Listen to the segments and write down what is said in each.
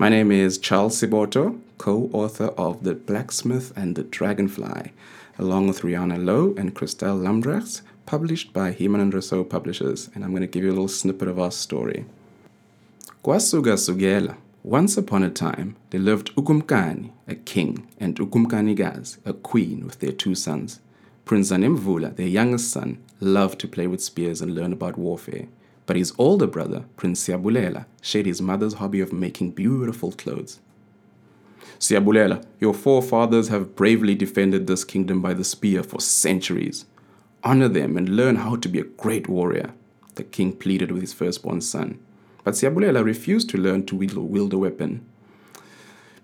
My name is Charles Siboto, co author of The Blacksmith and the Dragonfly, along with Rihanna Lowe and Christelle Lambrechts, published by Human and Rousseau Publishers, and I'm going to give you a little snippet of our story. Kwasuka sukela. Once upon a time, there lived Ukumkani, a king, and Ukumkanikazi, a queen, with their two sons. Prince Zanemvula, their youngest son, loved to play with spears and learn about warfare. But his older brother, Prince Siabulela, shared his mother's hobby of making beautiful clothes. Siabulela, your forefathers have bravely defended this kingdom by the spear for centuries. Honor them and learn how to be a great warrior, the king pleaded with his firstborn son. But Siabulela refused to learn to wield a weapon.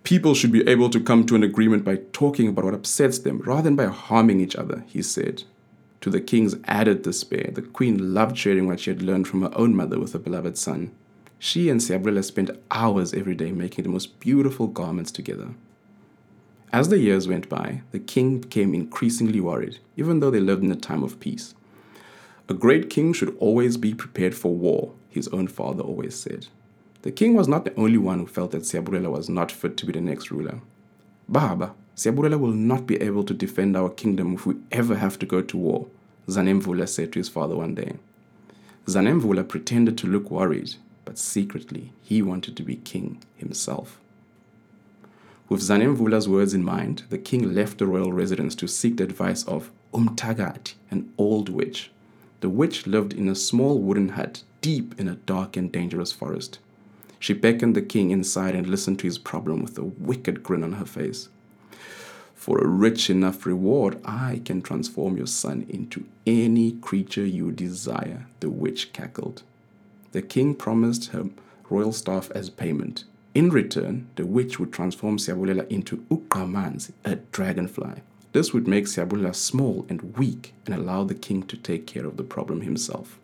People should be able to come to an agreement by talking about what upsets them rather than by harming each other, he said. To the king's added despair, the queen loved sharing what she had learned from her own mother with her beloved son. She and Siabulela spent hours every day making the most beautiful garments together. As the years went by, the king became increasingly worried, even though they lived in a time of peace. A great king should always be prepared for war, his own father always said. The king was not the only one who felt that Siabulela was not fit to be the next ruler. Baba, Siabulela will not be able to defend our kingdom if we ever have to go to war, Zanemvula said to his father one day. Zanemvula pretended to look worried, but secretly he wanted to be king himself. With Zanemvula's words in mind, the king left the royal residence to seek the advice of Umtagati, an old witch. The witch lived in a small wooden hut deep in a dark and dangerous forest. She beckoned the king inside and listened to his problem with a wicked grin on her face. For a rich enough reward, I can transform your son into any creature you desire, the witch cackled. The king promised her royal staff as payment. In return, the witch would transform Siabulela into Ukamanzi, a dragonfly. This would make Siabulela small and weak and allow the king to take care of the problem himself.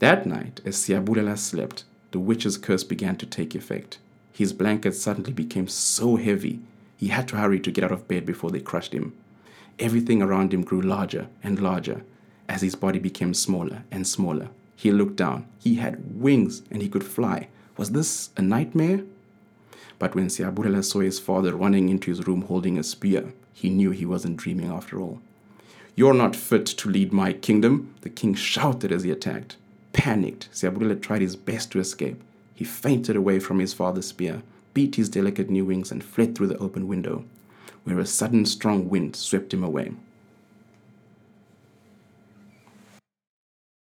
That night, as Siabulela slept, the witch's curse began to take effect. His blanket suddenly became so heavy, he had to hurry to get out of bed before they crushed him. Everything around him grew larger and larger as his body became smaller and smaller. He looked down. He had wings and he could fly. Was this a nightmare? But when Siabulela saw his father running into his room holding a spear, he knew he wasn't dreaming after all. You're not fit to lead my kingdom, the king shouted as he attacked. Panicked, Siabulela tried his best to escape. He fainted away from his father's spear, beat his delicate new wings, and fled through the open window, where a sudden strong wind swept him away.